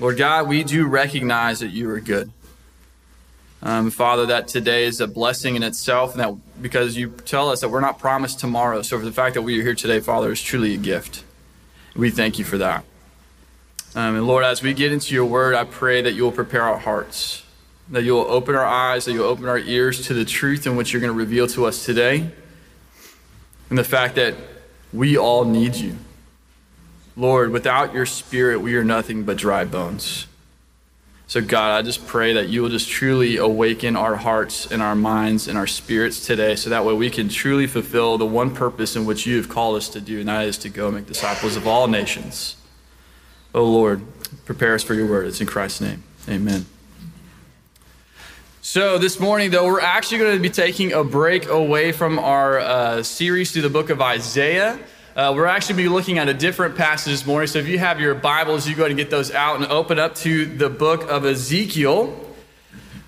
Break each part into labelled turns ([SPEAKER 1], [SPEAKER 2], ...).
[SPEAKER 1] Lord God, we do recognize that you are good. Um, Father, that today is a blessing in itself, and that because you tell us that we're not promised tomorrow. So, for the fact that we are here today, Father, is truly a gift. We thank you for that. Um, and Lord, as we get into your word, I pray that you will prepare our hearts, that you will open our eyes, that you'll open our ears to the truth in which you're going to reveal to us today, and the fact that we all need you. Lord, without your spirit, we are nothing but dry bones. So, God, I just pray that you will just truly awaken our hearts and our minds and our spirits today so that way we can truly fulfill the one purpose in which you have called us to do, and that is to go make disciples of all nations. Oh, Lord, prepare us for your word. It's in Christ's name. Amen. So, this morning, though, we're actually going to be taking a break away from our uh, series through the book of Isaiah. Uh, we're actually be looking at a different passage this morning. So if you have your Bibles, you go ahead and get those out and open up to the book of Ezekiel.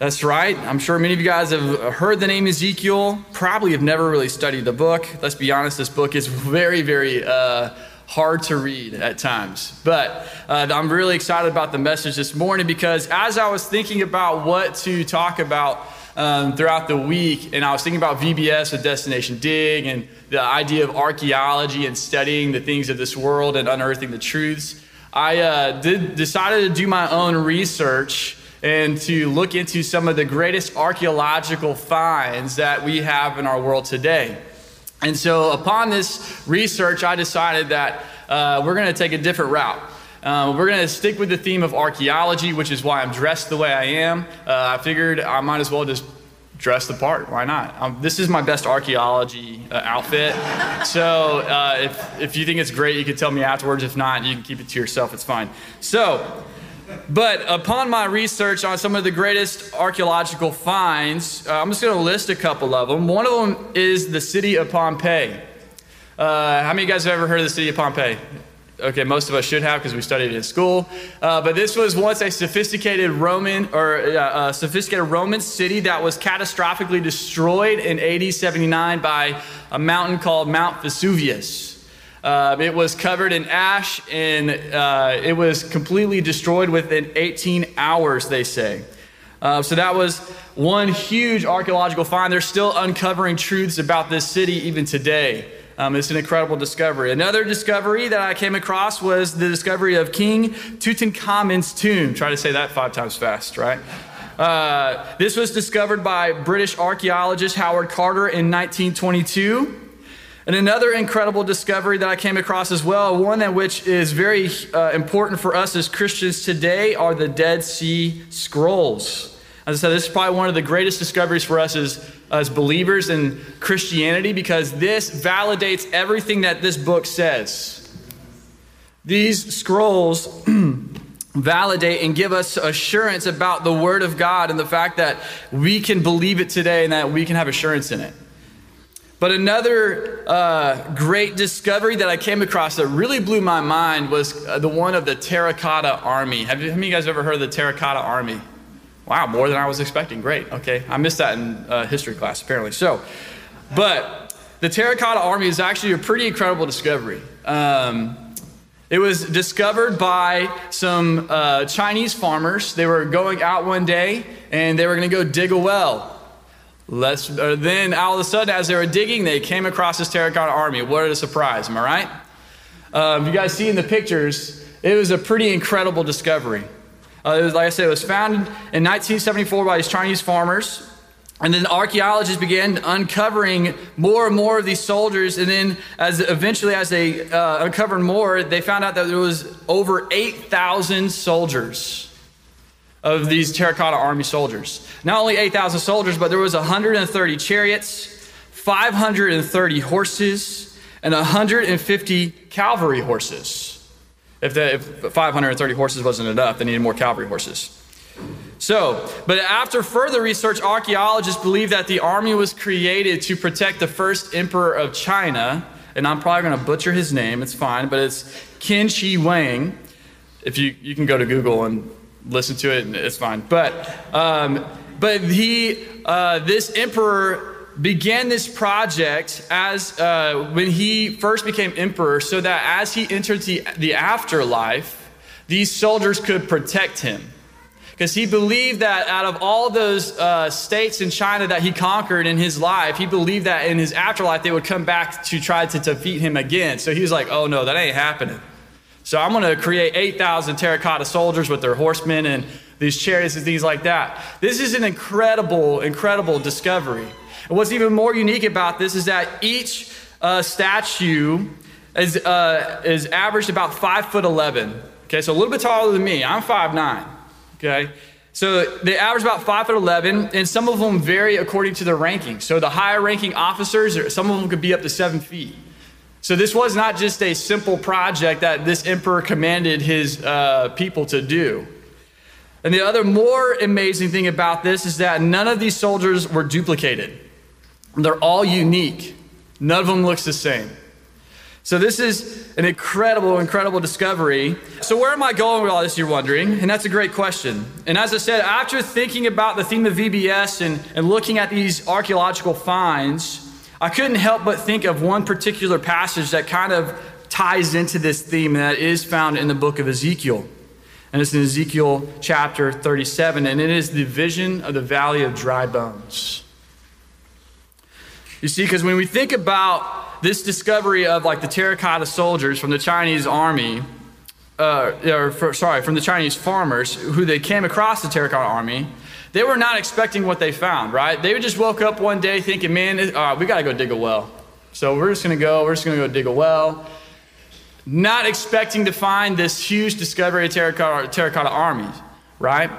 [SPEAKER 1] That's right. I'm sure many of you guys have heard the name Ezekiel. Probably have never really studied the book. Let's be honest, this book is very, very uh, hard to read at times. But uh, I'm really excited about the message this morning because as I was thinking about what to talk about um, throughout the week, and I was thinking about VBS with Destination Dig and the idea of archaeology and studying the things of this world and unearthing the truths. I uh, did, decided to do my own research and to look into some of the greatest archaeological finds that we have in our world today. And so, upon this research, I decided that uh, we're going to take a different route. Uh, we're going to stick with the theme of archaeology, which is why I'm dressed the way I am. Uh, I figured I might as well just dress the part. Why not? Um, this is my best archaeology uh, outfit. So uh, if, if you think it's great, you can tell me afterwards. If not, you can keep it to yourself. It's fine. So, but upon my research on some of the greatest archaeological finds, uh, I'm just going to list a couple of them. One of them is the city of Pompeii. Uh, how many of you guys have ever heard of the city of Pompeii? Okay, most of us should have because we studied it in school. Uh, but this was once a sophisticated Roman or uh, a sophisticated Roman city that was catastrophically destroyed in AD 79 by a mountain called Mount Vesuvius. Uh, it was covered in ash and uh, it was completely destroyed within 18 hours, they say. Uh, so that was one huge archaeological find. They're still uncovering truths about this city even today. Um, it's an incredible discovery. Another discovery that I came across was the discovery of King Tutankhamun's tomb. Try to say that five times fast, right? Uh, this was discovered by British archaeologist Howard Carter in 1922. And another incredible discovery that I came across as well, one that which is very uh, important for us as Christians today, are the Dead Sea Scrolls. As I said, this is probably one of the greatest discoveries for us as, as believers in Christianity because this validates everything that this book says. These scrolls validate and give us assurance about the Word of God and the fact that we can believe it today and that we can have assurance in it. But another uh, great discovery that I came across that really blew my mind was uh, the one of the Terracotta Army. Have, you, have you guys ever heard of the Terracotta Army? Wow, more than I was expecting. Great. Okay. I missed that in uh, history class, apparently. So, but the Terracotta Army is actually a pretty incredible discovery. Um, it was discovered by some uh, Chinese farmers. They were going out one day and they were going to go dig a well. Let's, uh, then, all of a sudden, as they were digging, they came across this terracotta army. What a surprise, am I right? Um, you guys see in the pictures, it was a pretty incredible discovery. Uh, was, like I said, it was founded in 1974 by these Chinese farmers. And then archaeologists began uncovering more and more of these soldiers. And then, as eventually, as they uh, uncovered more, they found out that there was over 8,000 soldiers of these terracotta army soldiers. Not only 8,000 soldiers, but there was 130 chariots, 530 horses, and 150 cavalry horses. If, the, if 530 horses wasn't enough, they needed more cavalry horses. So, but after further research, archaeologists believe that the army was created to protect the first emperor of China, and I'm probably going to butcher his name, it's fine, but it's Qin Shi Huang. If you, you can go to Google and listen to it, and it's fine. But, um, but he, uh, this emperor began this project as uh, when he first became emperor, so that as he entered the, the afterlife, these soldiers could protect him. Because he believed that out of all those uh, states in China that he conquered in his life, he believed that in his afterlife they would come back to try to defeat him again. So he was like, oh no, that ain't happening. So I'm going to create 8,000 terracotta soldiers with their horsemen and these chariots and things like that. This is an incredible, incredible discovery. And what's even more unique about this is that each uh, statue is, uh, is averaged about 5 foot 11. Okay, so a little bit taller than me. I'm 5'9. Okay, so they average about 5 foot 11, and some of them vary according to their ranking. So the higher ranking officers, some of them could be up to 7 feet. So this was not just a simple project that this emperor commanded his uh, people to do. And the other more amazing thing about this is that none of these soldiers were duplicated. They're all unique. None of them looks the same. So this is an incredible, incredible discovery. So where am I going with all this, you're wondering? And that's a great question. And as I said, after thinking about the theme of VBS and, and looking at these archaeological finds, I couldn't help but think of one particular passage that kind of ties into this theme that is found in the book of Ezekiel. And it's in Ezekiel chapter 37, and it is the vision of the valley of dry bones. You see, because when we think about this discovery of like the terracotta soldiers from the Chinese army, uh, or for, sorry, from the Chinese farmers who they came across the terracotta army, they were not expecting what they found, right? They just woke up one day thinking, man, uh, we got to go dig a well. So we're just going to go, we're just going to go dig a well. Not expecting to find this huge discovery of terracotta, terracotta armies, right?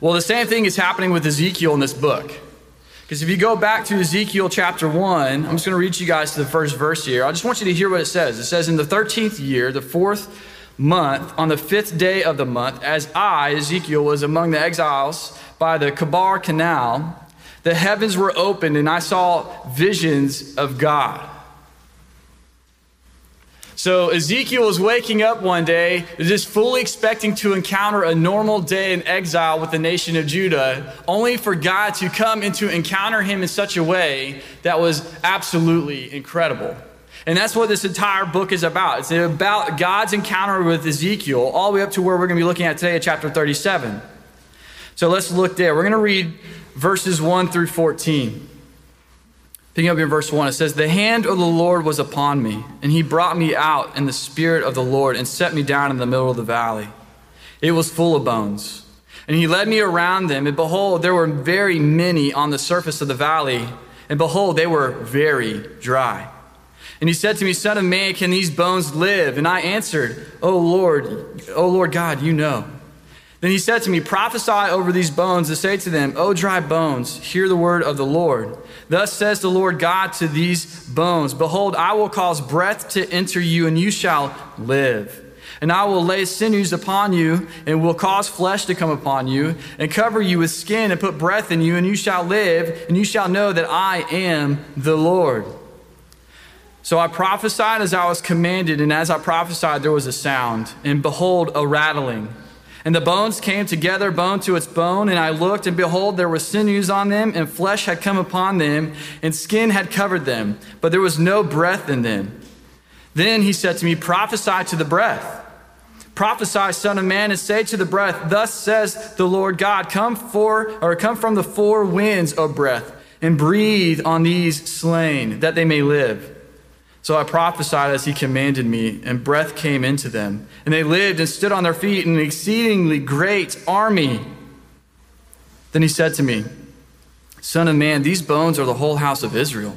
[SPEAKER 1] Well, the same thing is happening with Ezekiel in this book. Because if you go back to Ezekiel chapter 1, I'm just going to read you guys to the first verse here. I just want you to hear what it says. It says, In the 13th year, the fourth month, on the fifth day of the month, as I, Ezekiel, was among the exiles by the Chebar Canal, the heavens were opened and I saw visions of God. So Ezekiel was waking up one day, just fully expecting to encounter a normal day in exile with the nation of Judah, only for God to come and to encounter him in such a way that was absolutely incredible. And that's what this entire book is about. It's about God's encounter with Ezekiel, all the way up to where we're going to be looking at today at chapter 37. So let's look there. We're going to read verses 1 through 14. Picking up in verse 1, it says, The hand of the Lord was upon me, and he brought me out in the spirit of the Lord and set me down in the middle of the valley. It was full of bones. And he led me around them, and behold, there were very many on the surface of the valley, and behold, they were very dry. And he said to me, Son of man, can these bones live? And I answered, O Lord, O Lord God, you know. Then he said to me, Prophesy over these bones and say to them, O dry bones, hear the word of the Lord. Thus says the Lord God to these bones Behold, I will cause breath to enter you, and you shall live. And I will lay sinews upon you, and will cause flesh to come upon you, and cover you with skin, and put breath in you, and you shall live, and you shall know that I am the Lord. So I prophesied as I was commanded, and as I prophesied, there was a sound, and behold, a rattling. And the bones came together, bone to its bone. And I looked, and behold, there were sinews on them, and flesh had come upon them, and skin had covered them, but there was no breath in them. Then he said to me, Prophesy to the breath. Prophesy, son of man, and say to the breath, Thus says the Lord God, Come for or come from the four winds, O breath, and breathe on these slain, that they may live. So I prophesied as he commanded me, and breath came into them. And they lived and stood on their feet, in an exceedingly great army. Then he said to me, Son of man, these bones are the whole house of Israel.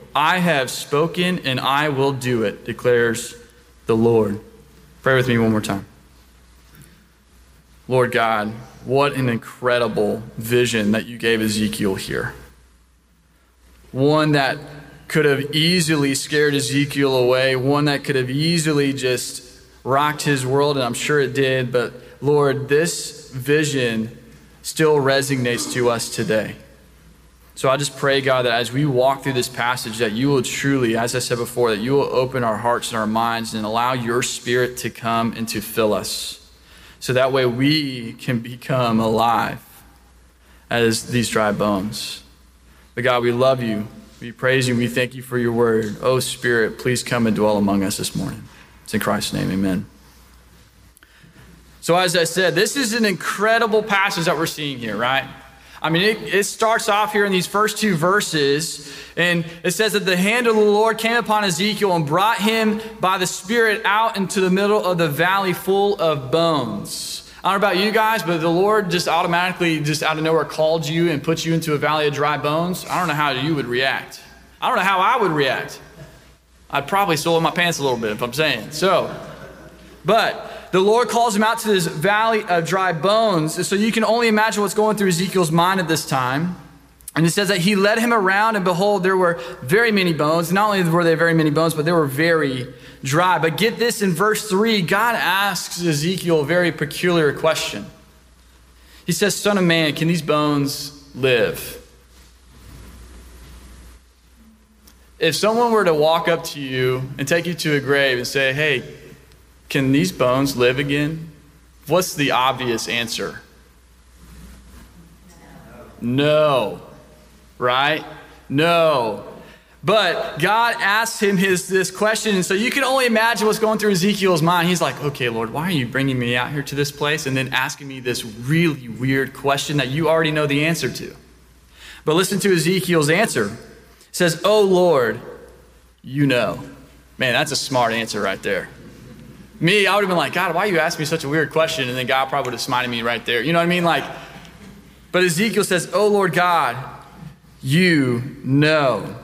[SPEAKER 1] I have spoken, and I will do it, declares the Lord. Pray with me one more time. Lord God, what an incredible vision that you gave Ezekiel here one that could have easily scared Ezekiel away, one that could have easily just rocked his world, and I'm sure it did, but Lord, this vision still resonates to us today. So I just pray, God, that as we walk through this passage, that you will truly, as I said before, that you will open our hearts and our minds and allow your spirit to come and to fill us. So that way we can become alive as these dry bones. But God, we love you. We praise you. We thank you for your word. Oh, Spirit, please come and dwell among us this morning. It's in Christ's name, amen. So, as I said, this is an incredible passage that we're seeing here, right? I mean, it, it, starts off here in these first two verses, and it says that the hand of the Lord came upon Ezekiel and brought him by the Spirit out into the middle of the valley full of bones. I don't know about you guys, but the Lord just automatically, just out of nowhere, called you and put you into a valley of dry bones. I don't know how you would react. I don't know how I would react. I'd probably soil my pants a little bit if I'm saying. So, but the Lord calls him out to this valley of dry bones. So you can only imagine what's going through Ezekiel's mind at this time. And it says that he led him around, and behold, there were very many bones. Not only were there very many bones, but they were very dry. But get this in verse 3, God asks Ezekiel a very peculiar question. He says, Son of man, can these bones live? If someone were to walk up to you and take you to a grave and say, Hey, can these bones live again? What's the obvious answer? No. Right? No. But God asked him his, this question, and so you can only imagine what's going through Ezekiel's mind. He's like, okay, Lord, why are you bringing me out here to this place and then asking me this really weird question that you already know the answer to? But listen to Ezekiel's answer. It says, Oh Lord, you know. Man, that's a smart answer right there. Me, I would have been like, God, why you ask me such a weird question? And then God probably would have smiled at me right there. You know what I mean? Like, but Ezekiel says, Oh Lord God, you know.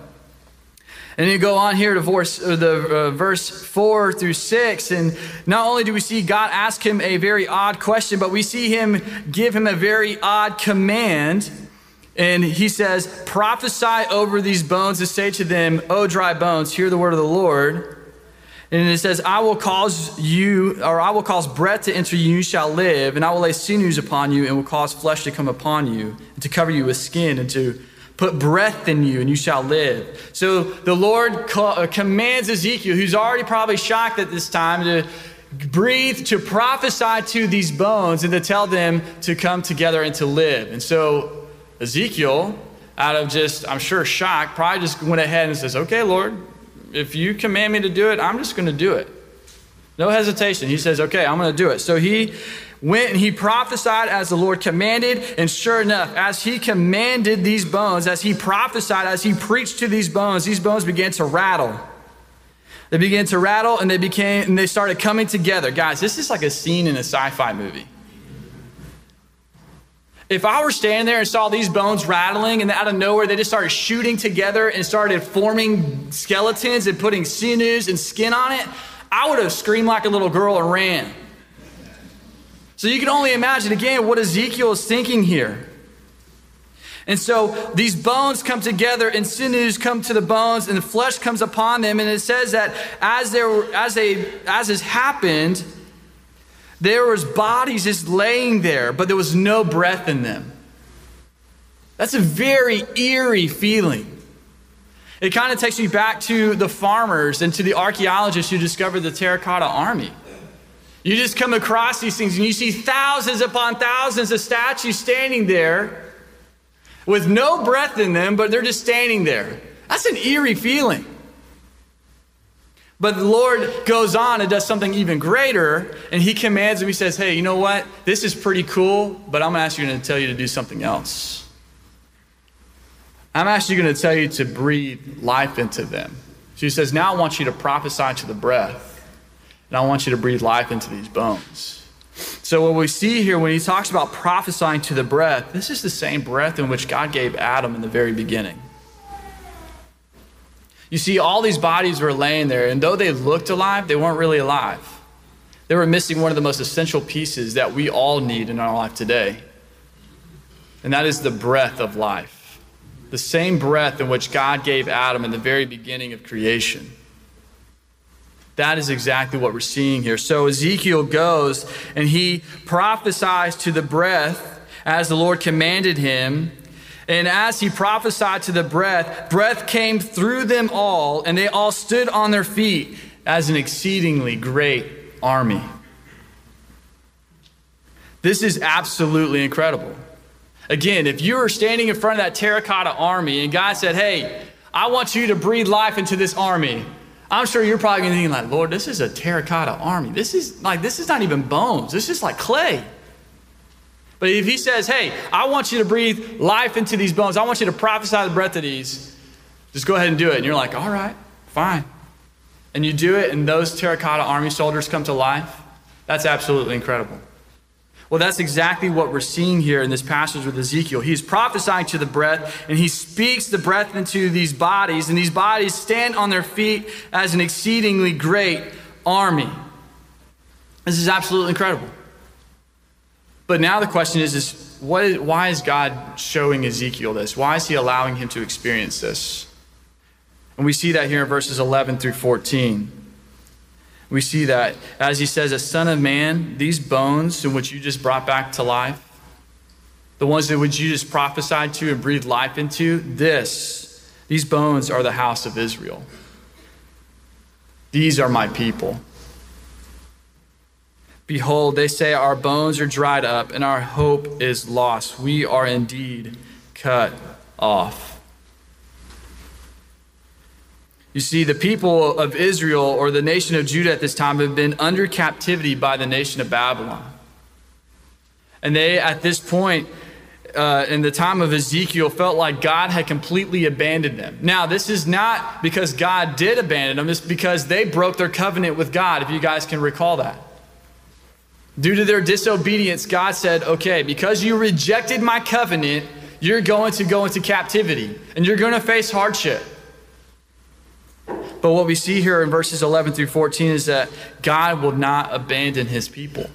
[SPEAKER 1] And you go on here to verse, uh, the, uh, verse 4 through 6. And not only do we see God ask him a very odd question, but we see him give him a very odd command. And he says, Prophesy over these bones and say to them, O dry bones, hear the word of the Lord. And it says, I will cause you, or I will cause breath to enter you, and you shall live, and I will lay sinews upon you, and will cause flesh to come upon you, and to cover you with skin, and to put breath in you, and you shall live. So the Lord uh, commands Ezekiel, who's already probably shocked at this time, to breathe, to prophesy to these bones, and to tell them to come together and to live. And so Ezekiel, out of just, I'm sure, shock, probably just went ahead and says, Okay, Lord, if you command me to do it, I'm just going to do it. No hesitation. He says, okay, I'm going to do it. So he went and he prophesied as the Lord commanded. And sure enough, as he commanded these bones, as he prophesied, as he preached to these bones, these bones began to rattle. They began to rattle and they became and they started coming together. Guys, this is like a scene in a sci-fi movie. If I were standing there and saw these bones rattling and out of nowhere they just started shooting together and started forming skeletons and putting sinews and skin on it, I would have screamed like a little girl and ran. So you can only imagine again what Ezekiel is thinking here. And so these bones come together and sinews come to the bones and the flesh comes upon them. And it says that as there as they as has happened, there was bodies just laying there, but there was no breath in them. That's a very eerie feeling. It kind of takes me back to the farmers and to the archaeologists who discovered the terracotta army. You just come across these things and you see thousands upon thousands of statues standing there with no breath in them, but they're just standing there. That's an eerie feeling. But the Lord goes on and does something even greater, and He commands him. He says, Hey, you know what? This is pretty cool, but I'm actually going to tell you to do something else. I'm actually going to tell you to breathe life into them. So He says, Now I want you to prophesy to the breath, and I want you to breathe life into these bones. So, what we see here when He talks about prophesying to the breath, this is the same breath in which God gave Adam in the very beginning. You see, all these bodies were laying there, and though they looked alive, they weren't really alive. They were missing one of the most essential pieces that we all need in our life today, and that is the breath of life. The same breath in which God gave Adam in the very beginning of creation. That is exactly what we're seeing here. So Ezekiel goes and he prophesies to the breath as the Lord commanded him. And as he prophesied to the breath, breath came through them all, and they all stood on their feet as an exceedingly great army. This is absolutely incredible. Again, if you were standing in front of that terracotta army and God said, Hey, I want you to breathe life into this army, I'm sure you're probably thinking, like, Lord, this is a terracotta army. This is like this is not even bones. This is like clay. But if he says, Hey, I want you to breathe life into these bones, I want you to prophesy the breath of these, just go ahead and do it. And you're like, All right, fine. And you do it, and those terracotta army soldiers come to life. That's absolutely incredible. Well, that's exactly what we're seeing here in this passage with Ezekiel. He's prophesying to the breath, and he speaks the breath into these bodies, and these bodies stand on their feet as an exceedingly great army. This is absolutely incredible. But now the question is, is, what is why is God showing Ezekiel this? Why is he allowing him to experience this? And we see that here in verses 11 through 14. We see that as he says, A son of man, these bones in which you just brought back to life, the ones that which you just prophesied to and breathed life into, this, these bones are the house of Israel. These are my people. Behold, they say, Our bones are dried up and our hope is lost. We are indeed cut off. You see, the people of Israel or the nation of Judah at this time have been under captivity by the nation of Babylon. And they, at this point, uh, in the time of Ezekiel, felt like God had completely abandoned them. Now, this is not because God did abandon them, it's because they broke their covenant with God, if you guys can recall that. Due to their disobedience, God said, okay, because you rejected my covenant, you're going to go into captivity and you're going to face hardship. But what we see here in verses 11 through 14 is that God will not abandon his people.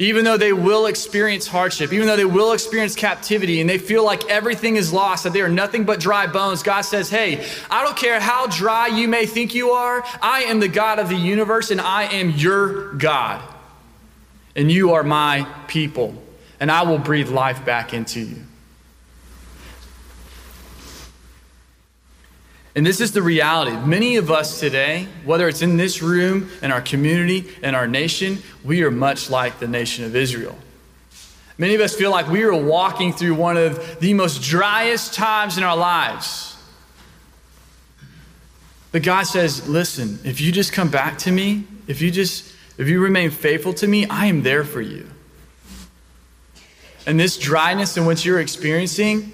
[SPEAKER 1] Even though they will experience hardship, even though they will experience captivity and they feel like everything is lost, that they are nothing but dry bones, God says, Hey, I don't care how dry you may think you are, I am the God of the universe and I am your God. And you are my people, and I will breathe life back into you. And this is the reality. Many of us today, whether it's in this room, in our community, in our nation, we are much like the nation of Israel. Many of us feel like we are walking through one of the most driest times in our lives. But God says, listen, if you just come back to me, if you just if you remain faithful to me, I am there for you. And this dryness in which you're experiencing,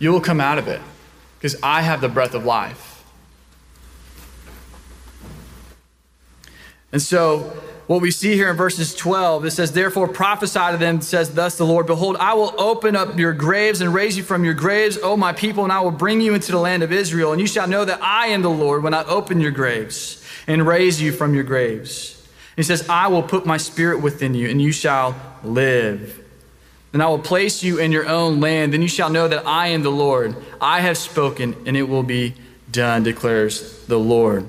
[SPEAKER 1] you will come out of it because I have the breath of life. And so, what we see here in verses 12, it says, Therefore prophesy to them, says, Thus the Lord, Behold, I will open up your graves and raise you from your graves, O my people, and I will bring you into the land of Israel. And you shall know that I am the Lord when I open your graves and raise you from your graves. he says, I will put my spirit within you, and you shall live and I will place you in your own land. Then you shall know that I am the Lord. I have spoken, and it will be done, declares the Lord.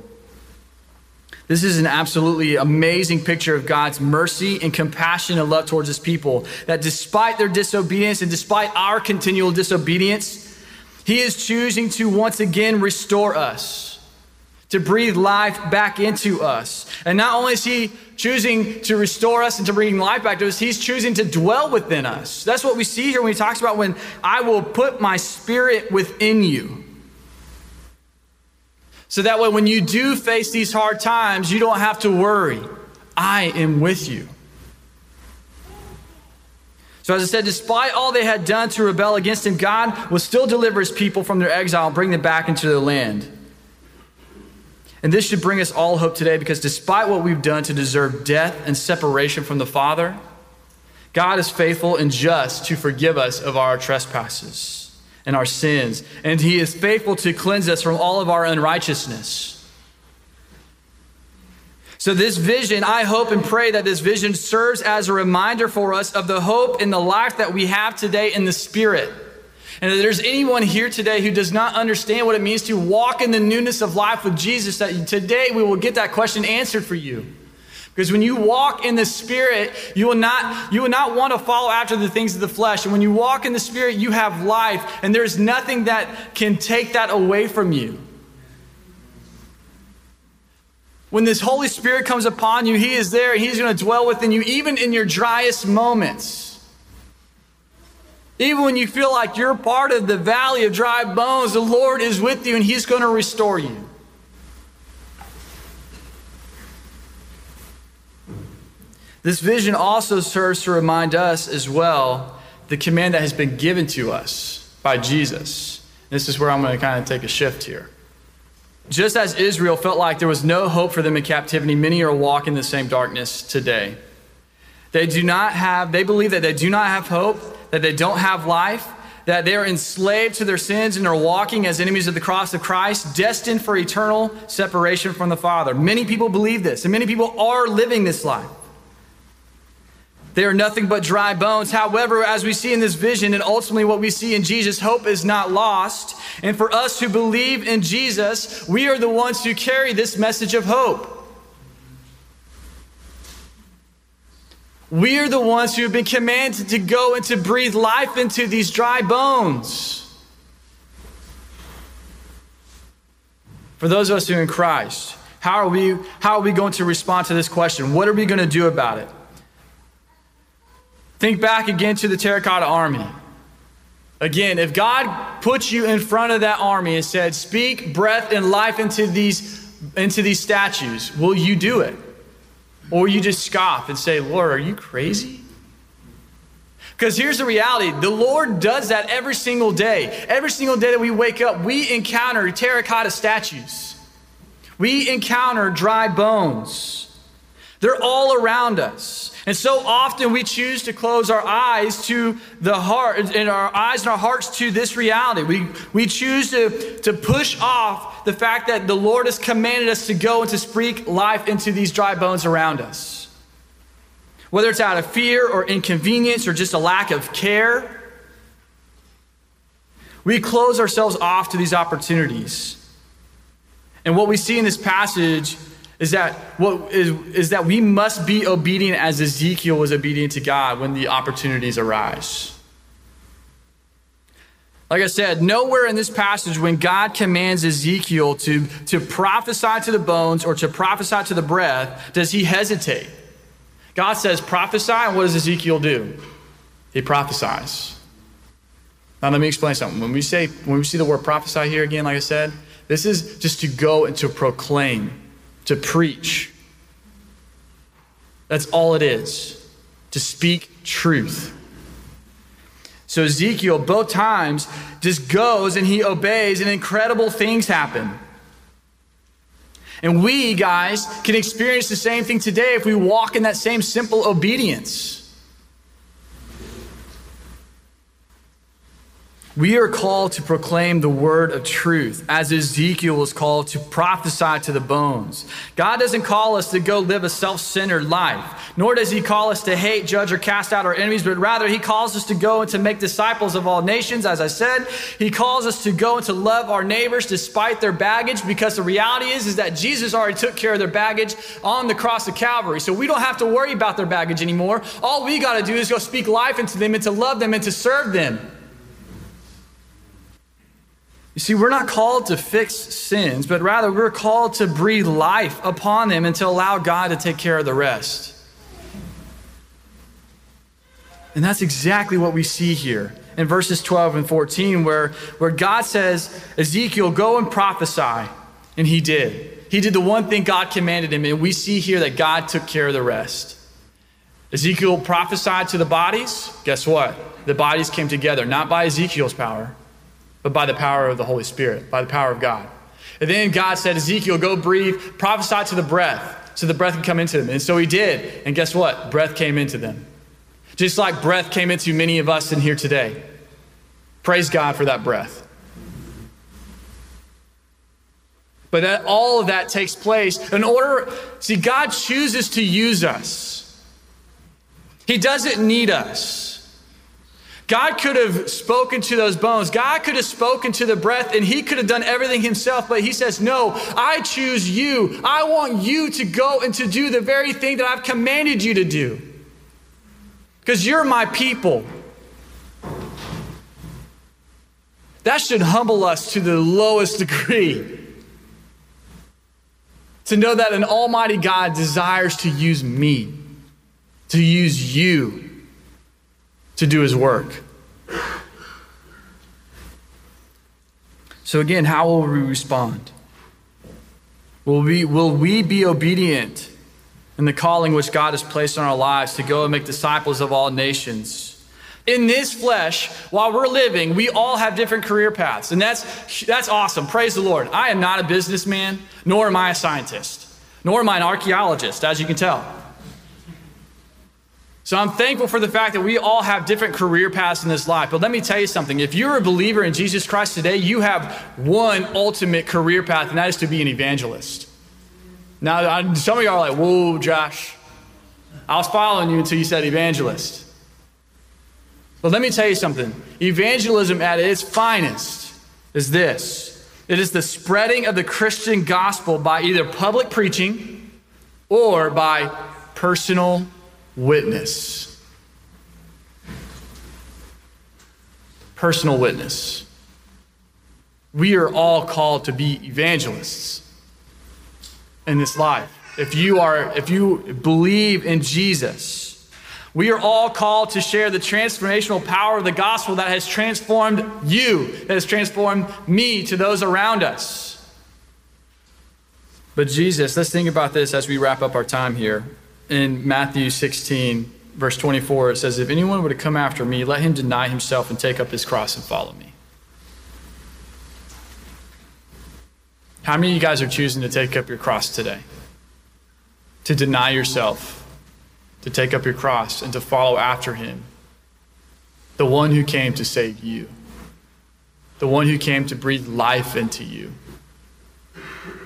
[SPEAKER 1] This is an absolutely amazing picture of God's mercy and compassion and love towards his people. That despite their disobedience and despite our continual disobedience, he is choosing to once again restore us to breathe life back into us. And not only is He choosing to restore us and to bring life back to us, He's choosing to dwell within us. That's what we see here when He talks about when I will put my spirit within you. So that way, when you do face these hard times, you don't have to worry. I am with you. So, as I said, despite all they had done to rebel against him, God will still deliver his people from their exile and bring them back into their land. And this should bring us all hope today because despite what we've done to deserve death and separation from the Father, God is faithful and just to forgive us of our trespasses and our sins. And He is faithful to cleanse us from all of our unrighteousness. So, this vision, I hope and pray that this vision serves as a reminder for us of the hope in the life that we have today in the Spirit. And if there's anyone here today who does not understand what it means to walk in the newness of life with Jesus, that today we will get that question answered for you. Because when you walk in the Spirit, you will not, you will not want to follow after the things of the flesh. And when you walk in the Spirit, you have life, and there's nothing that can take that away from you. When this Holy Spirit comes upon you, He is there, He's going to dwell within you, even in your driest moments. Even when you feel like you're part of the valley of dry bones, the Lord is with you, and He's going to restore you. This vision also serves to remind us as well the command that has been given to us by Jesus. This is where I'm going to kind of take a shift here. Just as Israel felt like there was no hope for them in captivity, many are walking the same darkness today. They do not have, they believe that they do not have hope, that they don't have life, that they are enslaved to their sins and are walking as enemies of the cross of Christ, destined for eternal separation from the Father. Many people believe this, and many people are living this life. They are nothing but dry bones. However, as we see in this vision, and ultimately what we see in Jesus, hope is not lost. And for us who believe in Jesus, we are the ones who carry this message of hope. We are the ones who have been commanded to go and to breathe life into these dry bones. For those of us who are in Christ, how are we, how are we going to respond to this question? What are we going to do about it? Think back again to the terracotta army. Again, if God put you in front of that army and said, Speak breath and life into these, into these statues, will you do it? Or you just scoff and say, Lord, are you crazy? Because here's the reality the Lord does that every single day. Every single day that we wake up, we encounter terracotta statues, we encounter dry bones. They're all around us. And so often we choose to close our eyes to the heart and our eyes and our hearts to this reality. We, we choose to, to push off the fact that the Lord has commanded us to go and to speak life into these dry bones around us. Whether it's out of fear or inconvenience or just a lack of care, we close ourselves off to these opportunities. And what we see in this passage is that what is, is that we must be obedient as Ezekiel was obedient to God when the opportunities arise. Like I said, nowhere in this passage when God commands Ezekiel to, to prophesy to the bones or to prophesy to the breath, does he hesitate. God says, prophesy, and what does Ezekiel do? He prophesies. Now let me explain something. When we say when we see the word prophesy here again, like I said, this is just to go and to proclaim to preach. That's all it is, to speak truth. So Ezekiel, both times, just goes and he obeys, and incredible things happen. And we, guys, can experience the same thing today if we walk in that same simple obedience. We are called to proclaim the word of truth, as Ezekiel was called to prophesy to the bones. God doesn't call us to go live a self centered life, nor does He call us to hate, judge, or cast out our enemies, but rather He calls us to go and to make disciples of all nations. As I said, He calls us to go and to love our neighbors despite their baggage, because the reality is, is that Jesus already took care of their baggage on the cross of Calvary. So we don't have to worry about their baggage anymore. All we got to do is go speak life into them and to love them and to serve them. You see, we're not called to fix sins, but rather we're called to breathe life upon them and to allow God to take care of the rest. And that's exactly what we see here in verses 12 and 14, where, where God says, Ezekiel, go and prophesy. And he did. He did the one thing God commanded him, and we see here that God took care of the rest. Ezekiel prophesied to the bodies. Guess what? The bodies came together, not by Ezekiel's power, but by the power of the Holy Spirit, by the power of God. And then God said, Ezekiel, go breathe, prophesy to the breath, so the breath can come into them. And so he did. And guess what? Breath came into them. Just like breath came into many of us in here today. Praise God for that breath. But that all of that takes place in order, see, God chooses to use us. He doesn't need us. God could have spoken to those bones. God could have spoken to the breath and he could have done everything himself, but he says, No, I choose you. I want you to go and to do the very thing that I've commanded you to do. Because you're my people. That should humble us to the lowest degree. To know that an almighty God desires to use me, to use you to do his work. So, again, how will we respond? Will we, will we be obedient in the calling which God has placed on our lives to go and make disciples of all nations? In this flesh, while we're living, we all have different career paths. And that's, that's awesome. Praise the Lord. I am not a businessman, nor am I a scientist, nor am I an archaeologist, as you can tell. So I'm thankful for the fact that we all have different career paths in this life. But let me tell you something. If you're a believer in Jesus Christ today, you have one ultimate career path, and that is to be an evangelist. Now, some of y'all are like, whoa, Josh. I was following you until you said evangelist. But let me tell you something. Evangelism at its finest is this it is the spreading of the Christian gospel by either public preaching or by personal witness. Personal witness. We are all called to be evangelists in this life. If you are if you believe in Jesus, we are all called to share the transformational power of the gospel that has transformed you, that has transformed me to those around us. But Jesus, let's think about this as we wrap up our time here in Matthew 16, verse 24, it says, If anyone were to come after me, let him deny himself and take up his cross and follow me. How many of you guys are choosing to take up your cross today? To deny yourself, to take up your cross, and to follow after him. The one who came to save you, the one who came to breathe life into you,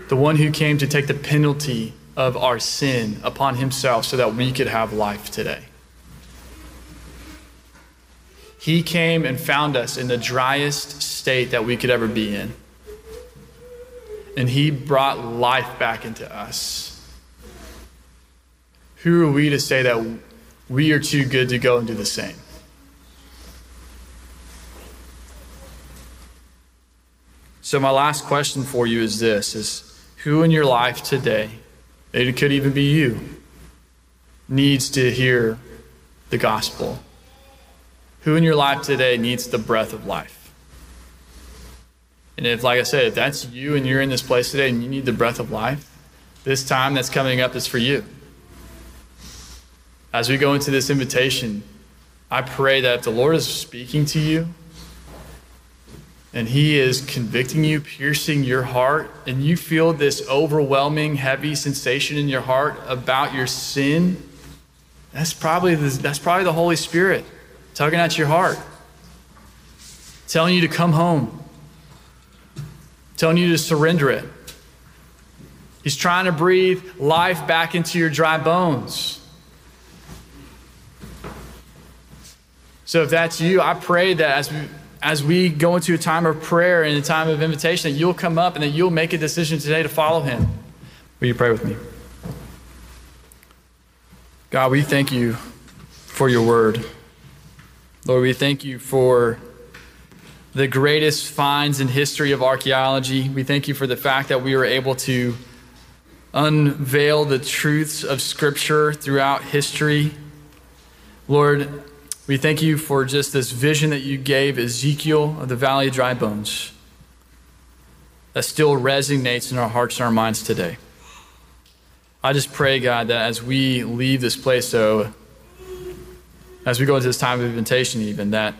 [SPEAKER 1] the one who came to take the penalty of our sin upon himself so that we could have life today. He came and found us in the driest state that we could ever be in. And he brought life back into us. Who are we to say that we are too good to go and do the same? So my last question for you is this is who in your life today it could even be you, needs to hear the gospel. Who in your life today needs the breath of life? And if, like I said, if that's you and you're in this place today and you need the breath of life, this time that's coming up is for you. As we go into this invitation, I pray that if the Lord is speaking to you, and He is convicting you, piercing your heart, and you feel this overwhelming, heavy sensation in your heart about your sin, that's probably the, that's probably the Holy Spirit tugging at your heart, telling you to come home, telling you to surrender it. He's trying to breathe life back into your dry bones. So if that's you, I pray that as we as we go into a time of prayer and a time of invitation, that you'll come up and that you'll make a decision today to follow him. Will you pray with me? God, we thank you for your word. Lord, we thank you for the greatest finds in history of archaeology. We thank you for the fact that we were able to unveil the truths of Scripture throughout history. Lord, we thank you for just this vision that you gave Ezekiel of the valley of dry bones that still resonates in our hearts and our minds today. I just pray, God, that as we leave this place, so as we go into this time of invitation, even, that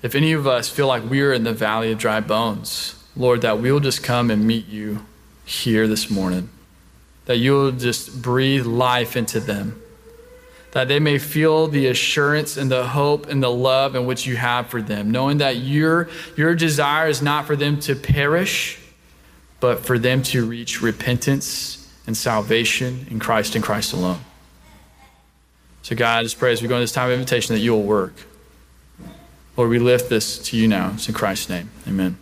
[SPEAKER 1] if any of us feel like we're in the valley of dry bones, Lord, that we'll just come and meet you here this morning, that you'll just breathe life into them that they may feel the assurance and the hope and the love in which you have for them, knowing that your, your desire is not for them to perish, but for them to reach repentance and salvation in Christ and Christ alone. So, God, I just pray as we go into this time of invitation that you will work. Lord, we lift this to you now. It's in Christ's name. Amen.